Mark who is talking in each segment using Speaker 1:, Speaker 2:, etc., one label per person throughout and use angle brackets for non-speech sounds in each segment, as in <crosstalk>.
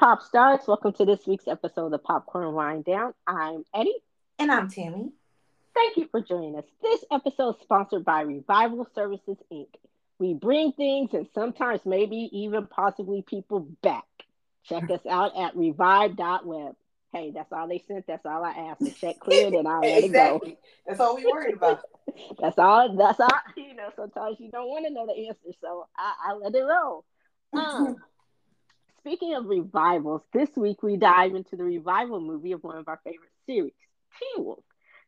Speaker 1: pop stars. Welcome to this week's episode of the Popcorn Wine Down. I'm Eddie.
Speaker 2: And I'm Tammy.
Speaker 1: Thank you for joining us. This episode is sponsored by Revival Services Inc. We bring things and sometimes maybe even possibly people back. Check us out at revive.web. Hey, that's all they sent. That's all I asked. The check cleared and I <laughs> let exactly.
Speaker 2: it go. That's all we worried about. <laughs>
Speaker 1: that's all. That's all. You know, sometimes you don't want to know the answer, so I, I let it roll. <laughs> Um, speaking of revivals, this week we dive into the revival movie of one of our favorite series, Teen Wolf.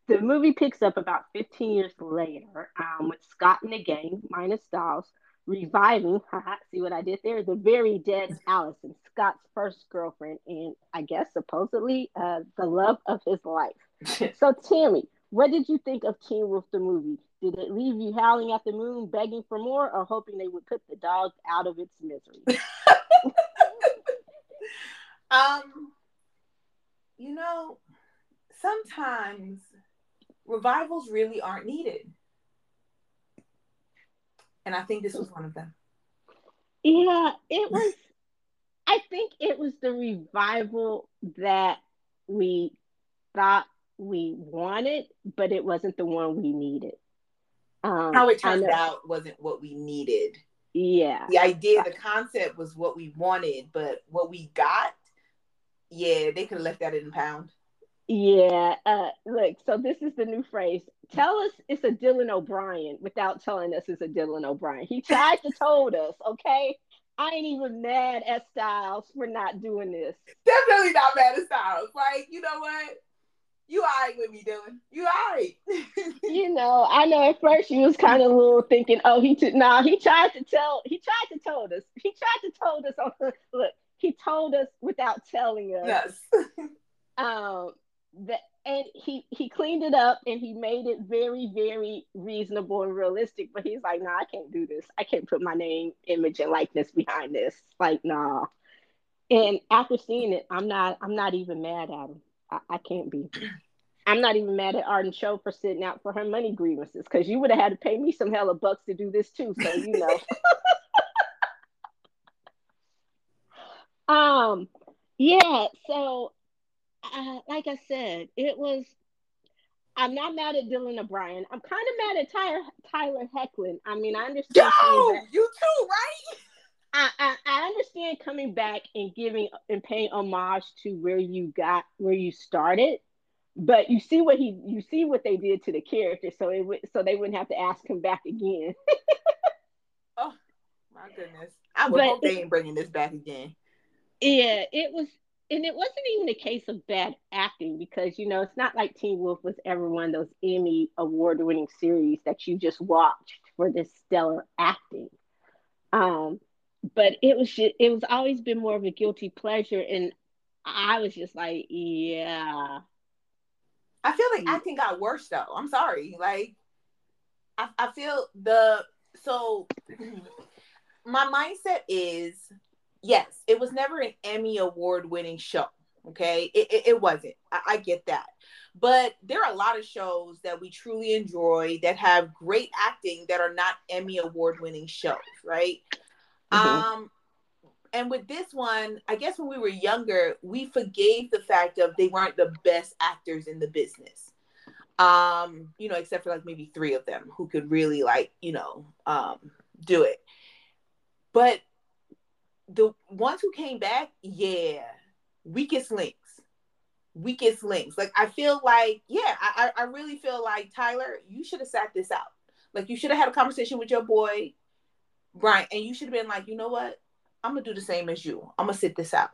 Speaker 1: The movie picks up about 15 years later um, with Scott and the gang, minus Stiles, reviving, <laughs> see what I did there, the very dead Allison, Scott's first girlfriend, and I guess supposedly uh, the love of his life. <laughs> so, Tammy, what did you think of Teen Wolf the movie? Did it leave you howling at the moon, begging for more, or hoping they would put the dog out of its misery? <laughs> <laughs>
Speaker 2: um, you know, sometimes revivals really aren't needed. And I think this was one of them.
Speaker 1: Yeah, it was. I think it was the revival that we thought we wanted, but it wasn't the one we needed.
Speaker 2: Um, How it turned out wasn't what we needed.
Speaker 1: Yeah.
Speaker 2: The idea, the concept was what we wanted, but what we got, yeah, they could have left that in the pound.
Speaker 1: Yeah. Uh, look, so this is the new phrase. Tell us it's a Dylan O'Brien without telling us it's a Dylan O'Brien. He tried to told us, okay? I ain't even mad at Stiles for not doing this.
Speaker 2: Definitely not mad at Stiles. Like, you know what? You all right with me, Dylan. You all right. <laughs>
Speaker 1: you know, I know at first you was kind of a little thinking, oh, he took nah, he tried to tell he tried to told us. He tried to told us on <laughs> look, he told us without telling us.
Speaker 2: Yes. <laughs>
Speaker 1: um that and he he cleaned it up and he made it very very reasonable and realistic but he's like nah i can't do this i can't put my name image and likeness behind this like nah and after seeing it i'm not i'm not even mad at him i, I can't be i'm not even mad at arden cho for sitting out for her money grievances because you would have had to pay me some hella bucks to do this too so you know <laughs> um yeah so uh, like I said, it was. I'm not mad at Dylan O'Brien. I'm kind of mad at Tyler Tyler Hoechlin. I mean, I understand.
Speaker 2: Yo, you too, right?
Speaker 1: I, I understand coming back and giving and paying homage to where you got where you started, but you see what he you see what they did to the character, so it would so they wouldn't have to ask him back again. <laughs>
Speaker 2: oh my goodness! I would but hope they ain't bringing this back again.
Speaker 1: Yeah, it was and it wasn't even a case of bad acting because you know it's not like Teen Wolf was ever one of those Emmy award winning series that you just watched for this stellar acting. Um, but it was just, it was always been more of a guilty pleasure, and I was just like, yeah.
Speaker 2: I feel like mm. acting got worse though. I'm sorry, like I, I feel the so <clears throat> my mindset is yes, it was never an Emmy award winning show. Okay, it, it, it wasn't. I, I, get that. But there are a lot of shows that we truly enjoy that have great acting that are not Emmy award winning shows, right? Mm-hmm. Um, and with this one, I guess when we were younger, we forgave the fact of they weren't the best actors in the business. Um, you know, except for like maybe three of them who could really like, you know, um, do it. But the ones who came back, yeah, weakest links. Weakest links. Like I feel like, yeah, I, I really feel like Tyler, you should have sat this out. Like you should have had a conversation with your boy, Brian, and you should have been like, you know what? I'm gonna do the same as you. I'm gonna sit this out.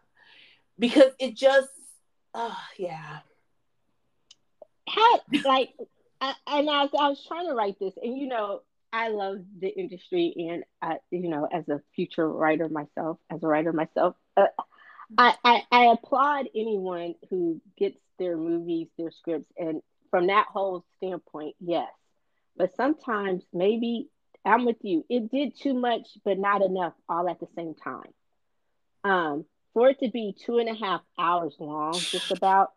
Speaker 2: Because it just oh yeah.
Speaker 1: How like I, and I was, I was trying to write this, and you know, I love the industry, and I, you know, as a future writer myself, as a writer myself, uh, I, I, I applaud anyone who gets their movies, their scripts, and from that whole standpoint, yes. But sometimes maybe I'm with you. It did too much, but not enough, all at the same time. Um, for it to be two and a half hours long, just about,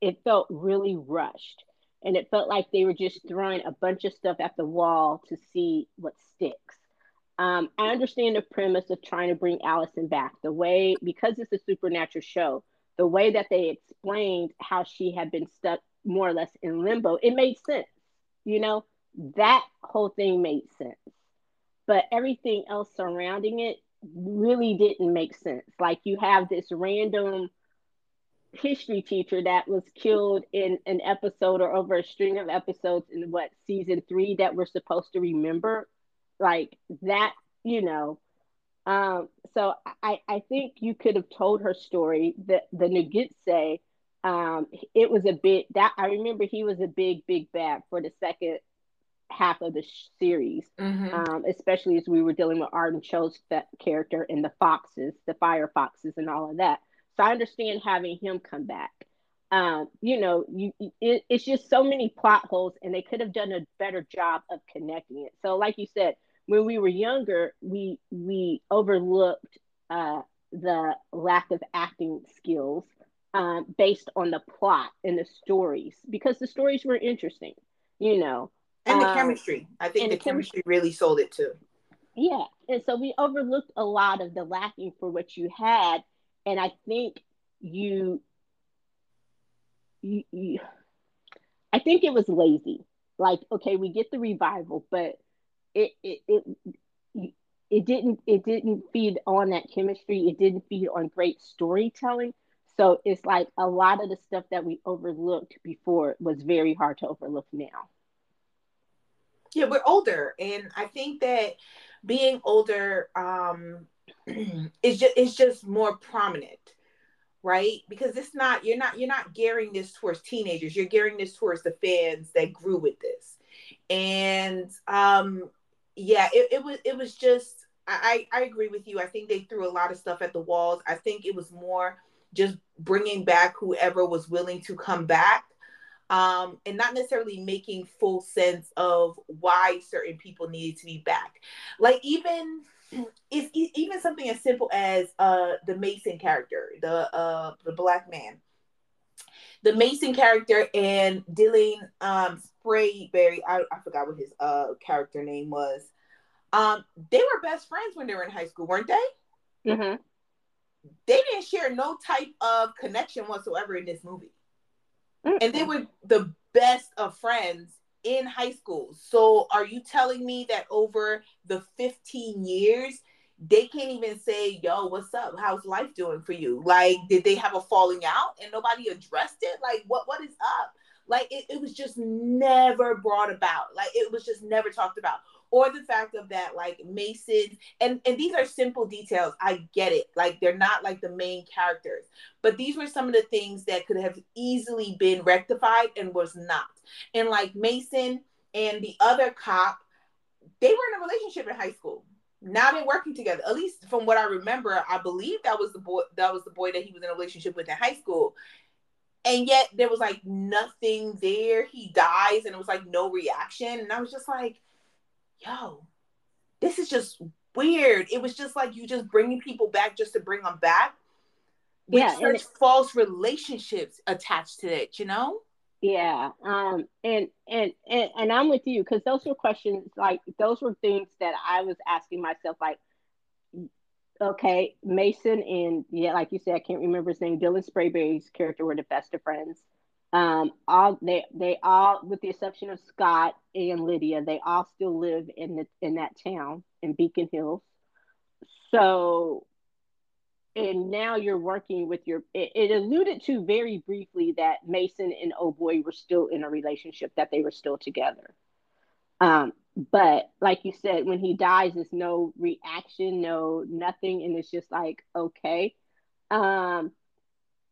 Speaker 1: it felt really rushed and it felt like they were just throwing a bunch of stuff at the wall to see what sticks. Um, I understand the premise of trying to bring Allison back. The way, because it's a supernatural show, the way that they explained how she had been stuck more or less in limbo, it made sense. You know, that whole thing made sense. But everything else surrounding it really didn't make sense. Like you have this random history teacher that was killed in an episode or over a string of episodes in what season three that we're supposed to remember like that you know um so i i think you could have told her story the the Nogitsune um it was a bit that i remember he was a big big bad for the second half of the series mm-hmm. um especially as we were dealing with arden cho's character and the foxes the fire foxes and all of that so I understand having him come back. Um, you know, you it, it's just so many plot holes, and they could have done a better job of connecting it. So, like you said, when we were younger, we we overlooked uh, the lack of acting skills um, based on the plot and the stories because the stories were interesting, you know.
Speaker 2: And the um, chemistry. I think the, the chemistry really sold it too.
Speaker 1: Yeah. And so we overlooked a lot of the lacking for what you had and I think you, you, you I think it was lazy. Like, okay, we get the revival, but it it it it didn't it didn't feed on that chemistry. It didn't feed on great storytelling. So it's like a lot of the stuff that we overlooked before was very hard to overlook now.
Speaker 2: Yeah, we're older, and I think that being older um, it's just it's just more prominent right? Because it's not you're not you're not gearing this towards teenagers you're gearing this towards the fans that grew with this. And um yeah it, it was it was just I, I agree with you. I think they threw a lot of stuff at the walls. I think it was more just bringing back whoever was willing to come back um, and not necessarily making full sense of why certain people needed to be back. Like even it's even something as simple as uh the Mason character, the uh the black man. The Mason character and Dylan um Sprayberry, I, I forgot what his uh character name was. Um, they were best friends when they were in high school, weren't they? Mm-hmm. They didn't share no type of connection whatsoever in this movie. Mm-hmm. And they were the best of friends in high school. So are you telling me that over the 15 years, they can't even say, yo, what's up? How's life doing for you? Like, did they have a falling out and nobody addressed it? Like, what what is up? Like it, it was just never brought about. Like it was just never talked about or the fact of that like mason and and these are simple details. I get it. Like they're not like the main characters but these were some of the things that could have easily been rectified and was not. And like mason and the other cop they were in a relationship in high school. Now they're working together. At least from what i remember i believe that was the boy that was the boy that he was in a relationship with in high school. And yet there was like nothing there. He dies and it was like no reaction. And i was just like yo, this is just weird. It was just like you just bringing people back just to bring them back. With yeah, such false relationships attached to it, you know?
Speaker 1: Yeah. Um and and and, and I'm with you because those were questions like those were things that I was asking myself like okay, Mason and yeah, like you said, I can't remember his name, Dylan Sprayberry's character were the best of friends. Um, all they they all, with the exception of Scott and Lydia, they all still live in the in that town in Beacon Hills. So, and now you're working with your. It, it alluded to very briefly that Mason and Oh Boy were still in a relationship, that they were still together. Um, but like you said, when he dies, there's no reaction, no nothing, and it's just like okay. Um,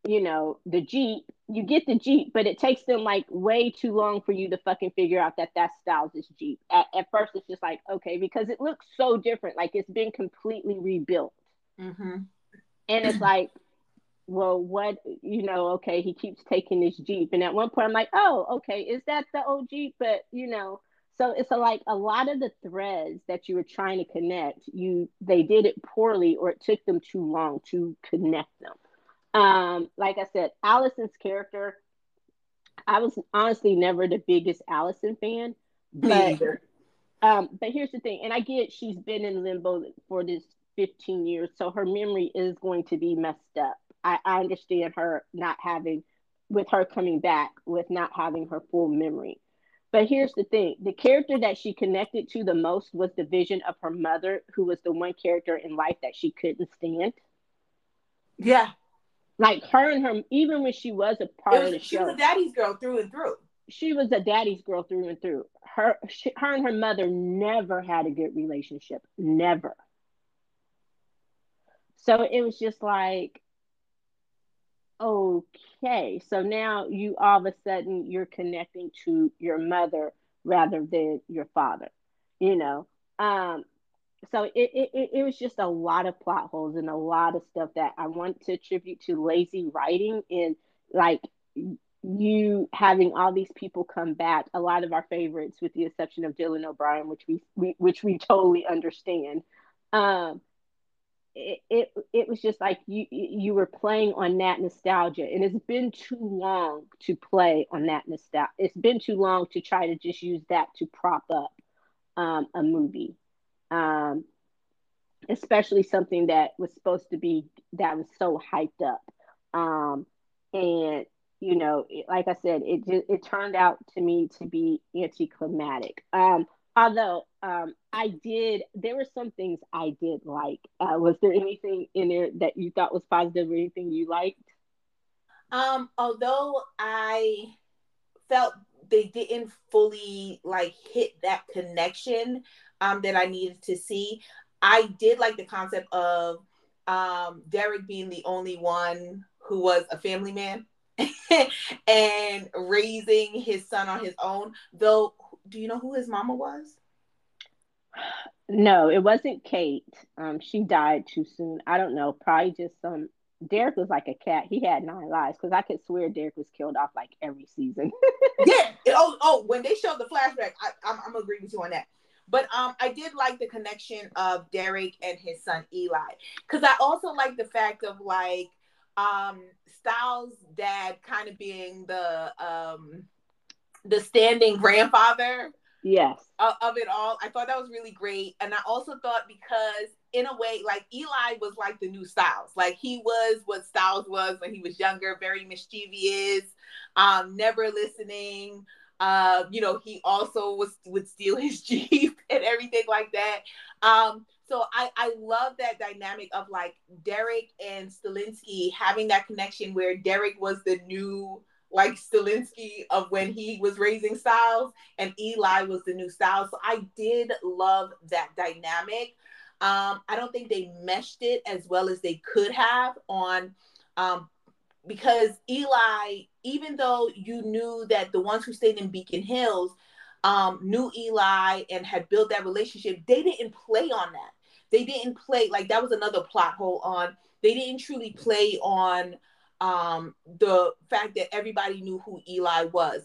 Speaker 1: you know, the Jeep, you get the Jeep, but it takes them like way too long for you to fucking figure out that that stiles Jeep. At, at first, it's just like, okay, because it looks so different. Like it's been completely rebuilt. Mm-hmm. And it's <clears throat> like, well, what, you know, okay, he keeps taking this Jeep. And at one point, I'm like, oh, okay, is that the old Jeep? But, you know, so it's a, like a lot of the threads that you were trying to connect, you they did it poorly or it took them too long to connect them. Um, like I said, Allison's character, I was honestly never the biggest Allison fan, but Um, but here's the thing, and I get she's been in limbo for this 15 years, so her memory is going to be messed up. I, I understand her not having, with her coming back, with not having her full memory. But here's the thing the character that she connected to the most was the vision of her mother, who was the one character in life that she couldn't stand.
Speaker 2: Yeah.
Speaker 1: Like her and her, even when she was a part was, of the
Speaker 2: she
Speaker 1: show, she
Speaker 2: was a daddy's girl through and through.
Speaker 1: She was a daddy's girl through and through. Her, she, her and her mother never had a good relationship. Never. So it was just like, okay, so now you all of a sudden you're connecting to your mother rather than your father, you know. Um, so it, it it was just a lot of plot holes and a lot of stuff that I want to attribute to lazy writing and like you having all these people come back. A lot of our favorites, with the exception of Dylan O'Brien, which we, we which we totally understand. Um, it, it it was just like you you were playing on that nostalgia and it's been too long to play on that nostalgia it's been too long to try to just use that to prop up um, a movie um, especially something that was supposed to be that was so hyped up um, and you know it, like i said it just it turned out to me to be anticlimactic um, although um, I did, there were some things I did like. Uh, was there anything in there that you thought was positive or anything you liked?
Speaker 2: Um, although I felt they didn't fully like hit that connection um, that I needed to see, I did like the concept of um, Derek being the only one who was a family man. <laughs> and raising his son on his own. Though, do you know who his mama was?
Speaker 1: No, it wasn't Kate. Um, she died too soon. I don't know. Probably just some. Derek was like a cat. He had nine lives because I could swear Derek was killed off like every season. <laughs>
Speaker 2: yeah. Oh, oh. When they showed the flashback, I, I'm, I'm agreeing with you on that. But um, I did like the connection of Derek and his son Eli. Because I also like the fact of like um Stiles' dad kind of being the um the standing grandfather
Speaker 1: yes.
Speaker 2: of, of, it all. I thought that was really great. And i also thought because in a way like eli was like the new Stiles. like he was what Stiles was when he was younger very mischievous um never listening. Uh you know he also was would steal his <laughs> jeep <laughs> and everything like that um so I, I love that dynamic of like Derek and Stilinski having that connection where Derek was the new like Stilinski of when he was raising Stiles and Eli was the new Stiles. So I did love that dynamic. Um, I don't think they meshed it as well as they could have on um, because Eli, even though you knew that the ones who stayed in Beacon Hills um, knew Eli and had built that relationship, they didn't play on that. They didn't play like that was another plot hole on. They didn't truly play on um, the fact that everybody knew who Eli was.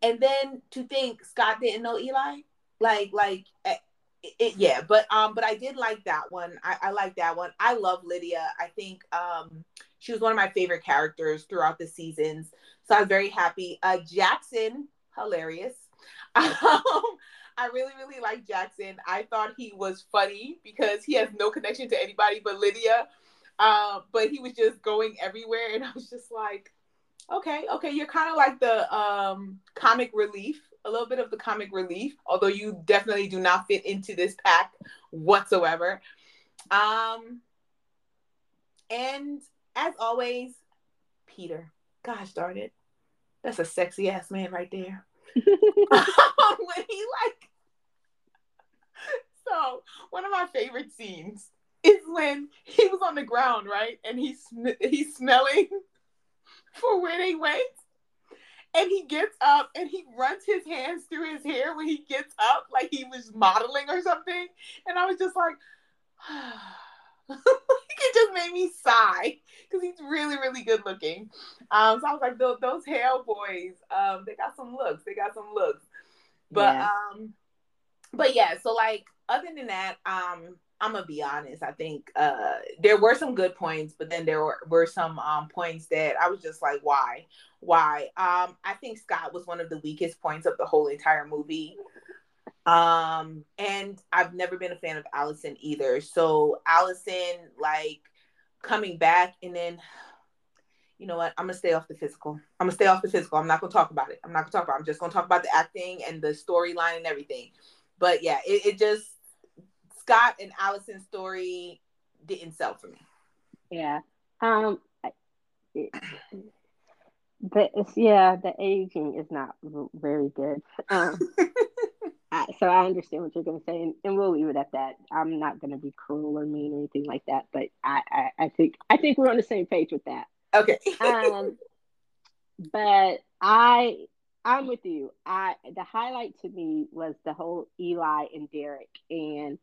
Speaker 2: And then to think Scott didn't know Eli, like like eh, it, it, yeah, but um, but I did like that one. I, I like that one. I love Lydia. I think um, she was one of my favorite characters throughout the seasons. So I was very happy. Uh, Jackson, hilarious. <laughs> Um, I really, really like Jackson. I thought he was funny because he has no connection to anybody but Lydia. Uh, but he was just going everywhere, and <laughs> I was just like, okay, okay, you're kind of like the um, comic relief, a little bit of the comic relief, although you definitely do not fit into this pack whatsoever. Um, and as always, Peter. Gosh darn it. That's a sexy ass man right there. <laughs> <laughs> when he like so one of my favorite scenes is when he was on the ground, right? And he's sm- he's smelling <laughs> for where they went. And he gets up and he runs his hands through his hair when he gets up, like he was modeling or something. And I was just like, <sighs> <laughs> it just made me sigh because he's really, really good looking. Um, so I was like, those, those Hale boys, um, they got some looks. They got some looks. But yeah. um, but yeah. So like, other than that, um, I'm gonna be honest. I think uh, there were some good points, but then there were, were some um, points that I was just like, why, why? Um, I think Scott was one of the weakest points of the whole entire movie. Um, and I've never been a fan of Allison either. So Allison, like coming back and then you know what? I'm gonna stay off the physical. I'm gonna stay off the physical. I'm not gonna talk about it. I'm not gonna talk about. It. I'm just gonna talk about the acting and the storyline and everything. But yeah, it, it just Scott and Allison's story didn't sell for me.
Speaker 1: Yeah. Um. It, the yeah, the aging is not very good. Um, <laughs> I, so I understand what you're going to say, and, and, we'll leave it at that. I'm not going to be cruel or mean or anything like that, but I, I, I think I think we're on the same page with that.
Speaker 2: Okay. <laughs>
Speaker 1: um, but I I'm with you. I the highlight to me was the whole Eli and Derek and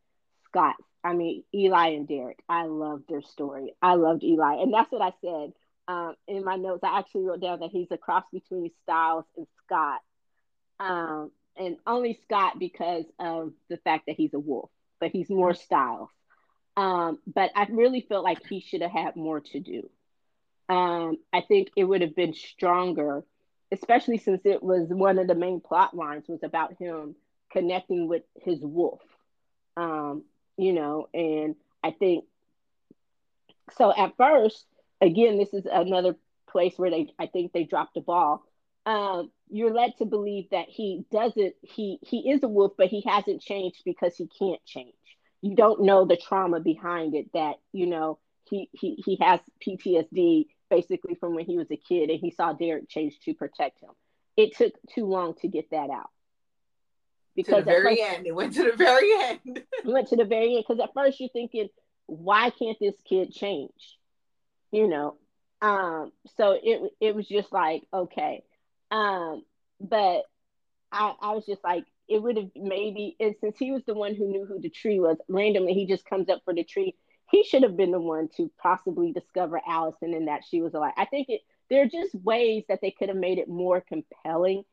Speaker 1: Scott. I mean Eli and Derek. I loved their story. I loved Eli, and that's what I said um, in my notes. I actually wrote down that he's a cross between Stiles and Scott. Um, and only Scott because of the fact that he's a wolf, but he's more Stiles. Um, but I really felt like he should have had more to do. Um, I think it would have been stronger, especially since it was one of the main plot lines was about him connecting with his wolf. Um, you know, and I think so. At first, again, this is another place where they I think they dropped the ball um, you're led to believe that he doesn't he he is a wolf but he hasn't changed because he can't change. You don't know the trauma behind it that you know he he he has ptsd basically from when he was a kid and he saw derek change to protect him. It took too long to get that out.
Speaker 2: Because to the very first, end. It went to the very end. <laughs>
Speaker 1: Went to the very end. Because at first you're thinking why can't this kid change? You know um so it it was just like okay um, but I, I was just like, it would have maybe, and since he was the one who knew who the tree was, randomly he just comes up for the tree. He should have been the one to possibly discover Allison and that she was alive. I think it there are just ways that they could have made it more compelling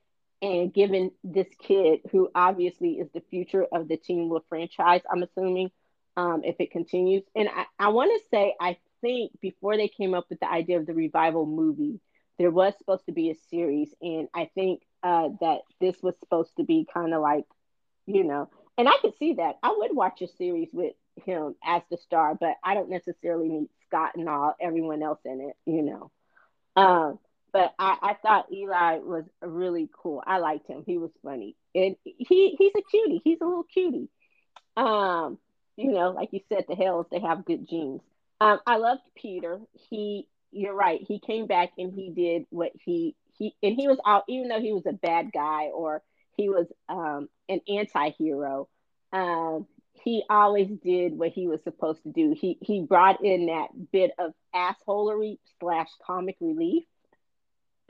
Speaker 1: and given this kid who obviously is the future of the Teen Wolf franchise, I'm assuming, um, if it continues. And I, I want to say, I think before they came up with the idea of the revival movie, there was supposed to be a series, and I think uh, that this was supposed to be kind of like, you know, and I could see that. I would watch a series with him as the star, but I don't necessarily need Scott and all everyone else in it, you know. Um, but I, I thought Eli was really cool. I liked him. He was funny, and he he's a cutie. He's a little cutie. Um, you know, like you said, the Hales they have good genes. Um, I loved Peter. He you're right. He came back and he did what he he and he was all even though he was a bad guy or he was um, an anti-hero um, he always did what he was supposed to do. He he brought in that bit of assholery slash comic relief.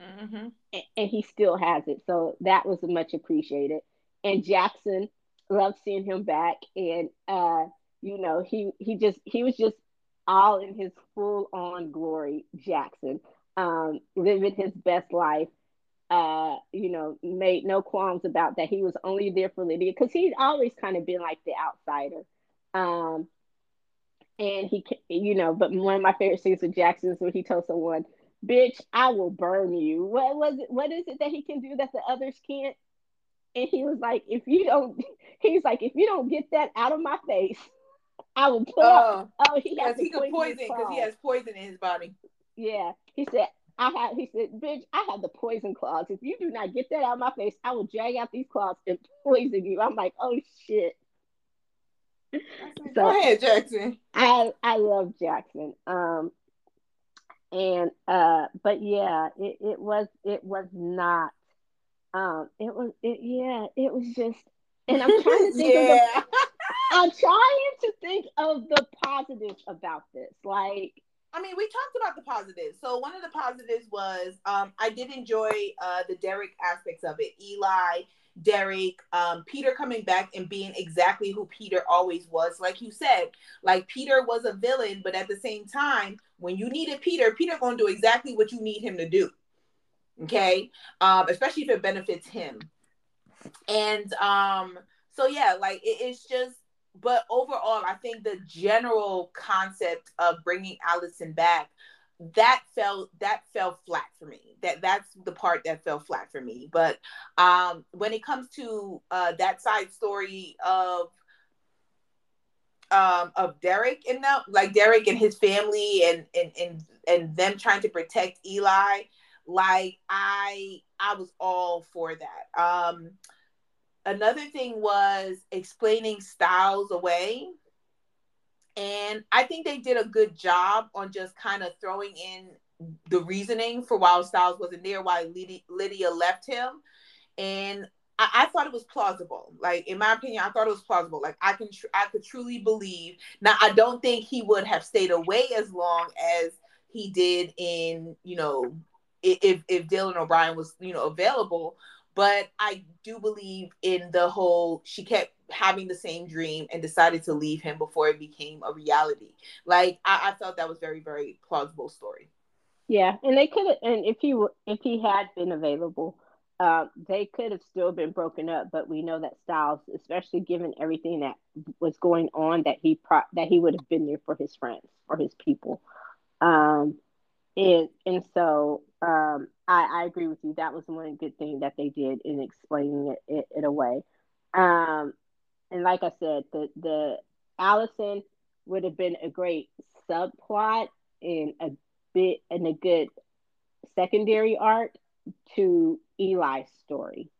Speaker 1: Mm-hmm. and, and, he still has it. So that was much appreciated. And jackson loved seeing him back. And uh you know he he just he was just all in his full on glory, Jackson, um, living his best life. Uh, you know, made no qualms about that. He was only there for Lydia because he's always kind of been like the outsider. Um, and he, you know, but one of my favorite scenes with Jackson is when he told someone, "Bitch, I will burn you." What was it? What is it that he can do that the others can't? And he was like, "If you don't," <laughs> he's like, "If you don't get that out of my face." I will pull uh, Oh, he has
Speaker 2: he could poison because he has poison in his body.
Speaker 1: Yeah, he said. I have. He said, "Bitch, I have the poison claws. If you do not get that out of my face, I will drag out these claws and poison you." I'm like, "Oh shit."
Speaker 2: So, Go ahead, Jackson.
Speaker 1: I I love Jackson. Um, and uh, but yeah, it, it was it was not. Um, it was it yeah, it was just. And I'm trying to think yeah. of the, <laughs> I'm trying to think of the positives about this. Like,
Speaker 2: I mean, we talked about the positives. So one of the positives was um, I did enjoy uh, the Derek aspects of it. Eli, Derek, um, Peter coming back and being exactly who Peter always was. Like you said, like Peter was a villain, but at the same time, when you needed Peter, Peter gonna do exactly what you need him to do. Okay, um, especially if it benefits him. And um, so yeah, like it, it's just but overall, I think the general concept of bringing Allison back, that fell that fell flat for me. That that's the part that fell flat for me. But um when it comes to uh that side story of um of derek and them like derek and his family and and and and them trying to protect eli like i i was all for that. Um another thing was explaining stiles away and I think they did a good job on just kind of throwing in the reasoning for why Stiles wasn't there, why Lydia, left him. And I, I, thought it was plausible. Like in my opinion, I thought it was plausible. Like I can, tr- I could truly believe. Now I don't think he would have stayed away as long as he did in, you know, if if Dylan O'Brien was, you know, available. But I do believe in the whole. She kept having the same dream and decided to leave him before it became a reality. Like I, I felt that was very very plausible story.
Speaker 1: Yeah, and they could have, and if he if he had been available, uh, they could have still been broken up. But we know that Stiles, especially given everything that was going on, that he pro- that he would have been there for his friends, for his people. Um, and and so um, I, I agree with you. That was one good thing that they did in explaining it, it, it away. Um, and like I said, the the Allison would have been a great subplot and a bit and a good secondary arc to Eli's story.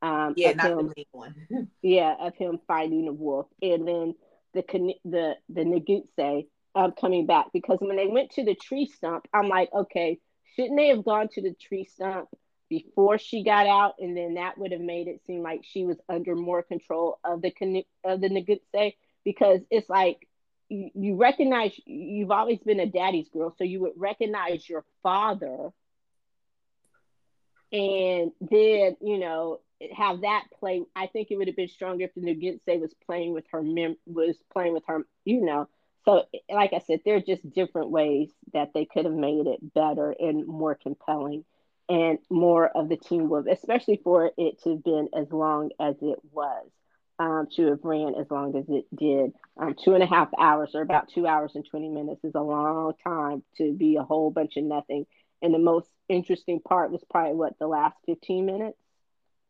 Speaker 2: Um, yeah, not him, the main one. <laughs>
Speaker 1: yeah, of him finding the wolf, and then the the the Nogitsune um, coming back because when they went to the tree stump, I'm like, okay, shouldn't they have gone to the tree stump before she got out, and then that would have made it seem like she was under more control of the of the Nogitsune because it's like you, you recognize you've always been a daddy's girl, so you would recognize your father, and then you know have that play. I think it would have been stronger if the Nogitsune was playing with her mem- was playing with her, you know. So, like I said, there are just different ways that they could have made it better and more compelling and more of the Teen Wolf, especially for it to have been as long as it was, um, to have ran as long as it did. Um, two and a half hours or about two hours and 20 minutes is a long time to be a whole bunch of nothing. And the most interesting part was probably what the last 15 minutes.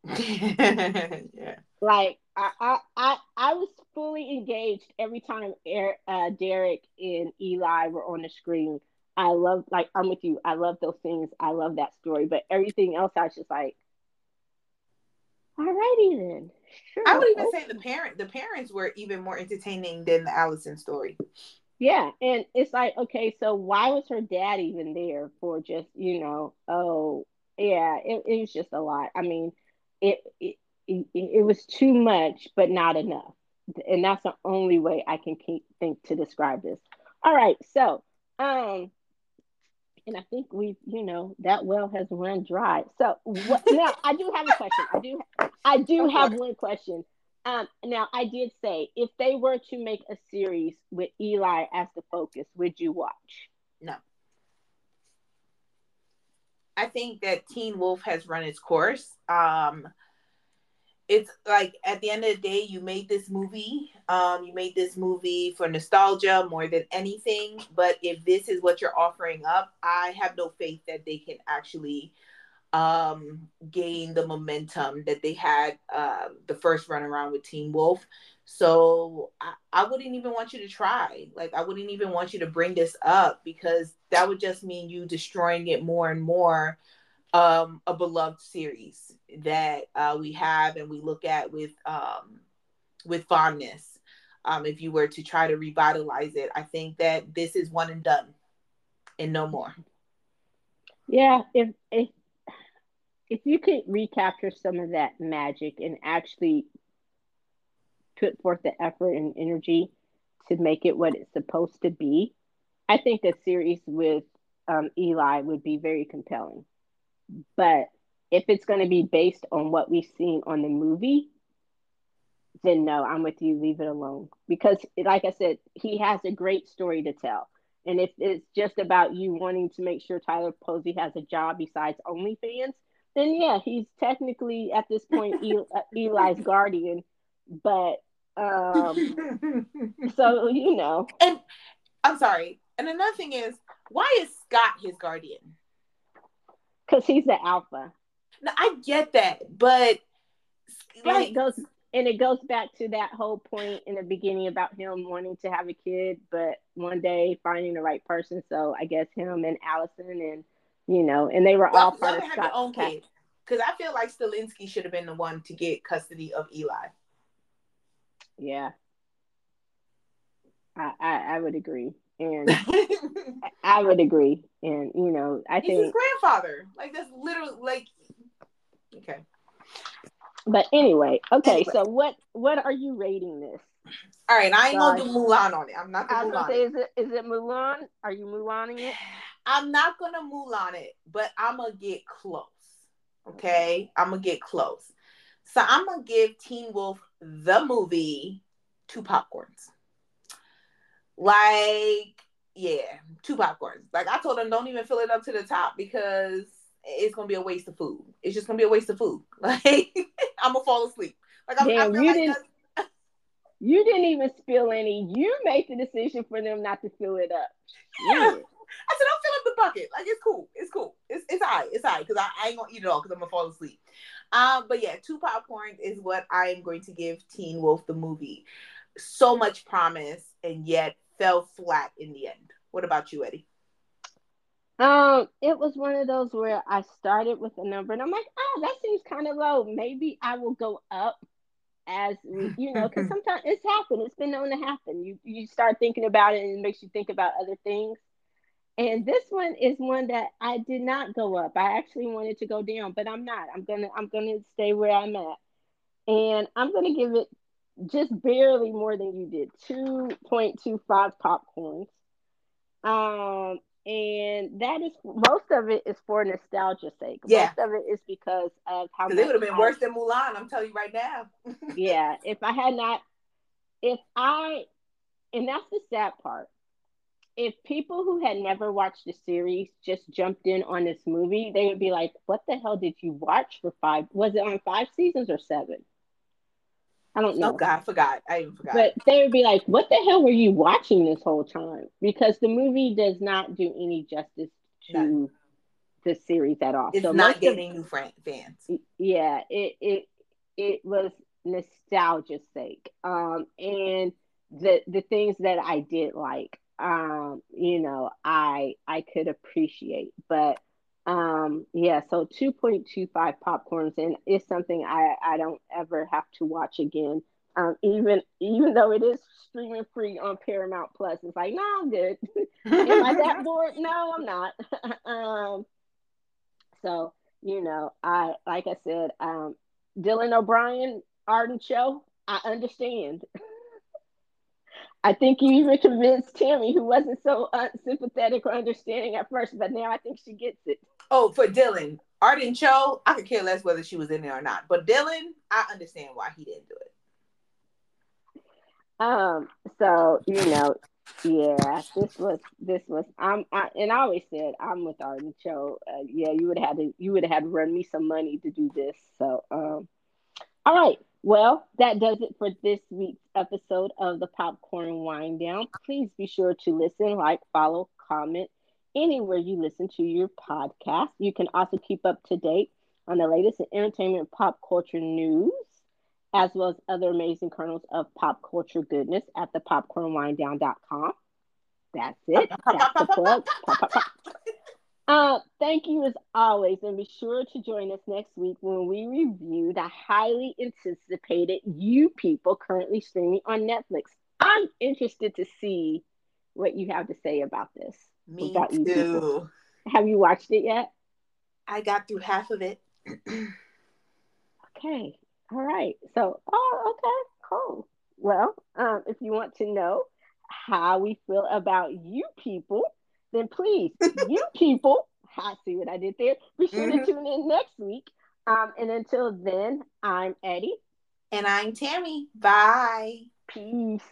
Speaker 1: <laughs> yeah. Like I, I, I, was fully engaged every time uh, Derek and Eli were on the screen I love like I'm with you. I love those things. I love that story. But everything else, I was just like, alrighty then.
Speaker 2: Sure. I would even say the parent the parents were even more entertaining than the Allison story.
Speaker 1: Yeah, and it's like, okay, so why was her dad even there for just, you know, oh yeah, it, it was just a lot. I mean, it, it it it was too much, but not enough. And that's the only way I can keep, think to describe this. All right, so um and I think we, you know, that well has run dry. So what, <laughs> now I do have a question. I do, I do have one question. Um, now I did say if they were to make a series with Eli as the focus, would you watch?
Speaker 2: No. I think that Teen Wolf has run its course. Um, it's like at the end of the day you made this movie um you made this movie for nostalgia more than anything but if this is what you're offering up i have no faith that they can actually um gain the momentum that they had uh, the first run around with Teen wolf. So I, I wouldn't even want you to try. Like i wouldn't even want you to bring this up because that would just mean you destroying it more and more um, a beloved series that uh, we have and we look at with um, with fondness. Um, if you were to try to revitalize it, I think that this is one and done, and no more.
Speaker 1: Yeah, if if if you could recapture some of that magic and actually put forth the effort and energy to make it what it's supposed to be, I think the series with um, Eli would be very compelling. But if it's going to be based on what we've seen on the movie, then no, I'm with you. Leave it alone. Because, like I said, he has a great story to tell. And if it's just about you wanting to make sure Tyler Posey has a job besides OnlyFans, then yeah, he's technically at this point <laughs> uh, Eli's guardian. But um, <laughs> so you know,
Speaker 2: and I'm sorry, And another thing is, why is Scott his guardian?
Speaker 1: Because he's the alpha.
Speaker 2: No, I get that, but
Speaker 1: like and it goes and it goes back to that whole point in the beginning about him wanting to have a kid, but one day finding the right person. So I guess him and Allison and you know, and they were well, all part of Scott's own kid.
Speaker 2: Because I feel like Stilinski should have been the one to get custody of Eli.
Speaker 1: Yeah, I, I, I would agree, and <laughs> I would agree, and you know, I
Speaker 2: He's
Speaker 1: think
Speaker 2: his grandfather. Like that's literally like okay.
Speaker 1: But anyway, okay. Anyway. So what what are you rating this?
Speaker 2: All right, I ain't Sorry. gonna do Mulan on it. I'm not gonna,
Speaker 1: gonna say, is it is it Mulan? Are you Mulaning it?
Speaker 2: I'm not gonna Mulan it, but I'm gonna get close. Okay, I'm gonna get close. So I'm gonna give Teen Wolf the movie two popcorns. Like, yeah, two popcorns. Like I told them, don't even fill it up to the top because it's gonna be a waste of food. It's just gonna be a waste of food. <laughs> Like I'm gonna fall asleep. Like I'm, Damn,
Speaker 1: you like didn't. <laughs> You didn't even spill any. You made the decision for them not to fill it up.
Speaker 2: Yeah. yeah. I said, I'll fill up the bucket. Like it's cool. It's cool. It's it's alright. It's alright because I, I, ain't gonna eat it all because I'm gonna fall asleep. Um, but yeah, two popcorns is what I am going to give Teen Wolf the movie. So much promise and yet fell flat in the end. What about you, Eddie?
Speaker 1: Um, it was one of those where I started with a number and I'm like, oh, that seems kind of low. Maybe I will go up as we, <laughs> you know, because sometimes it's happened. It's been known to happen. You you start thinking about it and it makes you think about other things. And this one is one that I did not go up. I actually wanted to go down, but I'm not. I'm gonna I'm gonna stay where I'm at, and I'm gonna give it just barely more than you did, two point two five popcorns. Um, and that is most of it is for nostalgia's sake. Yeah. Most of it is because of how
Speaker 2: much it would have been I, worse than Mulan. I'm telling you right now. <laughs>
Speaker 1: yeah, if I had not, if I, and that's the sad part. If people who had never watched the series just jumped in on this movie, they would be like, "What the hell did you watch for five? Was it on five seasons or seven? I don't know.
Speaker 2: Oh God, I forgot. I even forgot.
Speaker 1: But they would be like, "What the hell were you watching this whole time?" Because the movie does not do any justice to no. the series at all.
Speaker 2: It's so not getting of, new fans.
Speaker 1: Yeah, it it it was nostalgia's sake. Um, and the the things that I did like, um, you know, I I could appreciate, but um, yeah, so 2.25 popcorns, and it's something I, I don't ever have to watch again. Um, even even though it is streaming free on Paramount Plus, it's like, no, I'm good. <laughs> Am I that bored? No, I'm not. <laughs> um, so you know, I like I said, um, Dylan O'Brien, Arden Cho, I understand. <laughs> I think you even convinced Tammy, who wasn't so unsympathetic or understanding at first, but now I think she gets it.
Speaker 2: Oh, for Dylan, Arden Cho, I could care less whether she was in there or not. But Dylan, I understand why he didn't do it.
Speaker 1: Um. So you know, yeah, this was this was. I'm I, and I always said I'm with Arden Cho. Uh, yeah, you would have had to you would have had to run me some money to do this. So um. All right. Well, that does it for this week's episode of the Popcorn Wine Down. Please be sure to listen, like, follow, comment anywhere you listen to your podcast. You can also keep up to date on the latest in entertainment pop culture news, as well as other amazing kernels of pop culture goodness at the popcornwinedown.com. That's it. That's the plug. Pop, pop, pop. Uh, thank you as always, and be sure to join us next week when we review the highly anticipated You People currently streaming on Netflix. I'm interested to see what you have to say about this.
Speaker 2: Me about too. You
Speaker 1: Have you watched it yet?
Speaker 2: I got through half of it. <clears throat>
Speaker 1: okay. All right. So, oh, okay, cool. Well, um, if you want to know how we feel about you people, then please, you <laughs> people, I see what I did there. Be sure mm-hmm. to tune in next week. Um, and until then, I'm Eddie.
Speaker 2: And I'm Tammy. Bye.
Speaker 1: Peace.